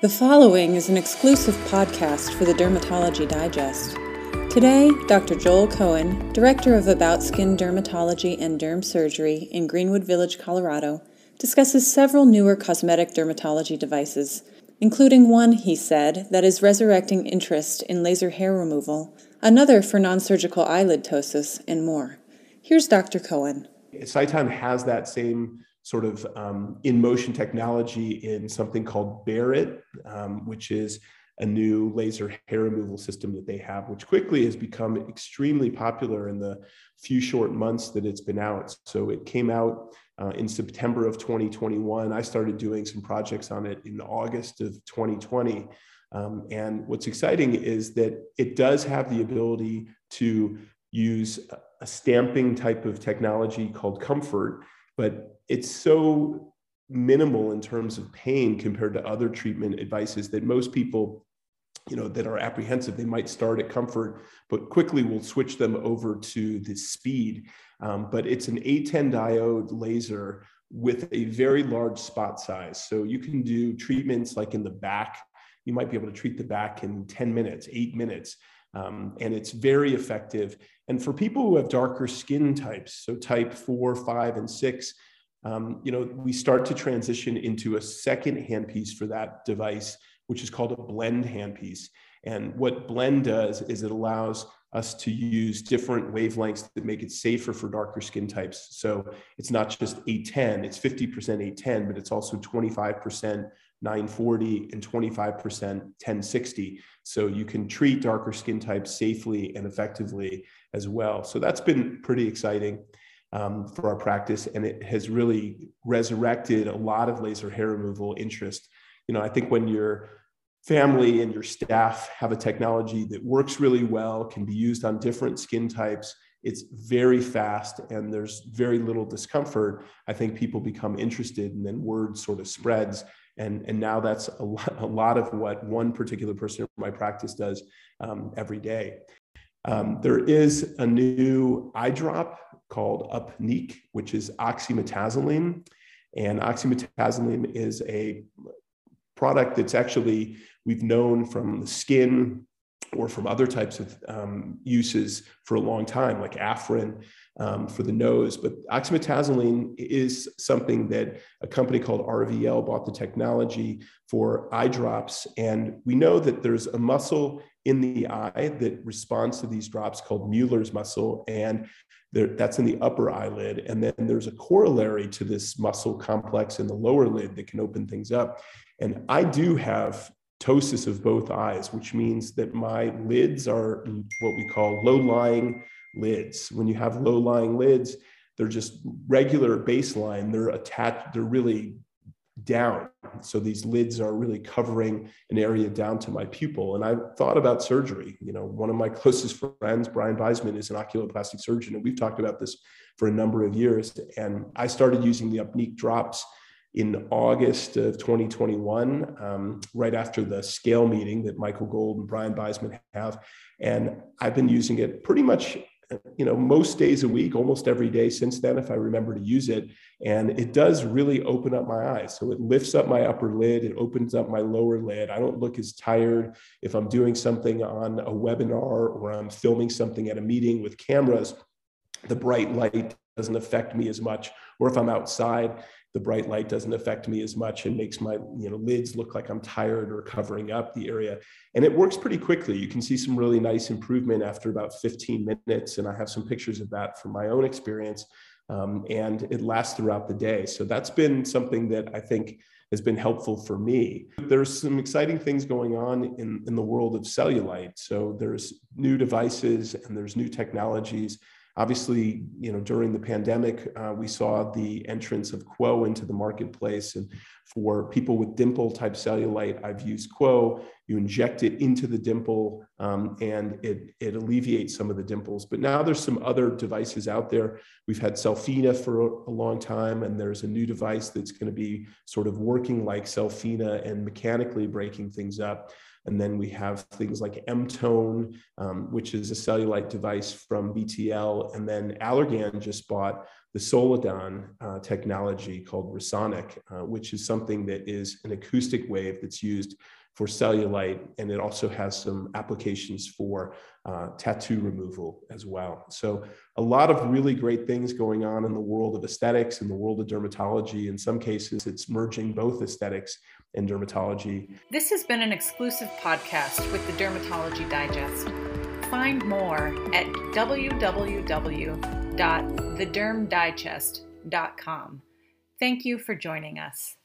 The following is an exclusive podcast for the Dermatology Digest. Today, Dr. Joel Cohen, Director of About Skin Dermatology and Derm Surgery in Greenwood Village, Colorado, discusses several newer cosmetic dermatology devices, including one, he said, that is resurrecting interest in laser hair removal, another for non surgical eyelid ptosis, and more. Here's Dr. Cohen. Sciton has that same sort of um, in motion technology in something called Barrett, um, which is a new laser hair removal system that they have, which quickly has become extremely popular in the few short months that it's been out. So it came out uh, in September of 2021. I started doing some projects on it in August of 2020. Um, and what's exciting is that it does have the ability to use a stamping type of technology called Comfort but it's so minimal in terms of pain compared to other treatment advices that most people you know that are apprehensive they might start at comfort but quickly we'll switch them over to the speed. Um, but it's an 810 diode laser with a very large spot size. So you can do treatments like in the back. You might be able to treat the back in 10 minutes 8 minutes um, and it's very effective. And for people who have darker skin types, so type four, five, and six, um, you know, we start to transition into a second handpiece for that device, which is called a blend handpiece. And what blend does is it allows us to use different wavelengths that make it safer for darker skin types. So it's not just 810, it's 50% 810, but it's also 25% 940 and 25% 1060. So you can treat darker skin types safely and effectively as well. So that's been pretty exciting um, for our practice. And it has really resurrected a lot of laser hair removal interest. You know, I think when your family and your staff have a technology that works really well, can be used on different skin types, it's very fast and there's very little discomfort. I think people become interested and then word sort of spreads. And and now that's a lot, a lot of what one particular person in my practice does um, every day. Um, there is a new eye drop called upneeq which is oxymetazoline. And oxymetazoline is a product that's actually we've known from the skin or from other types of um, uses for a long time, like Afrin um, for the nose. But oxymetazoline is something that a company called RVL bought the technology for eye drops. And we know that there's a muscle in the eye that responds to these drops called Mueller's muscle. And there, that's in the upper eyelid. And then there's a corollary to this muscle complex in the lower lid that can open things up. And I do have ptosis of both eyes, which means that my lids are what we call low lying lids. When you have low lying lids, they're just regular baseline, they're attached, they're really down. So these lids are really covering an area down to my pupil. And I've thought about surgery. You know, one of my closest friends, Brian Biesman, is an oculoplastic surgeon, and we've talked about this for a number of years. And I started using the Upneeq drops in August of 2021, um, right after the scale meeting that Michael Gold and Brian Biesman have. And I've been using it pretty much, you know, most days a week, almost every day since then, if I remember to use it. And it does really open up my eyes. So it lifts up my upper lid, it opens up my lower lid. I don't look as tired if I'm doing something on a webinar or I'm filming something at a meeting with cameras. The bright light doesn't affect me as much. Or if I'm outside, the bright light doesn't affect me as much and makes my you know lids look like I'm tired or covering up the area. And it works pretty quickly. You can see some really nice improvement after about 15 minutes. And I have some pictures of that from my own experience. Um, and it lasts throughout the day. So that's been something that I think has been helpful for me. There's some exciting things going on in, in the world of cellulite. So there's new devices and there's new technologies Obviously, you know, during the pandemic, uh, we saw the entrance of Qwo into the marketplace. And for people with dimple type cellulite, I've used Qwo. You inject it into the dimple um, and it, it alleviates some of the dimples. But now there's some other devices out there. We've had Cellfina for a, a long time, and there's a new device that's going to be sort of working like Cellfina and mechanically breaking things up. And then we have things like Emtone, um, which is a cellulite device from BTL. And then Allergan just bought the Soliton uh, technology called Resonic, uh, which is something that is an acoustic wave that's used for cellulite, and it also has some applications for uh, tattoo removal as well. So, a lot of really great things going on in the world of aesthetics and the world of dermatology. In some cases, it's merging both aesthetics and dermatology. This has been an exclusive podcast with the Dermatology Digest. Find more at www.thedermdigest.com. Thank you for joining us.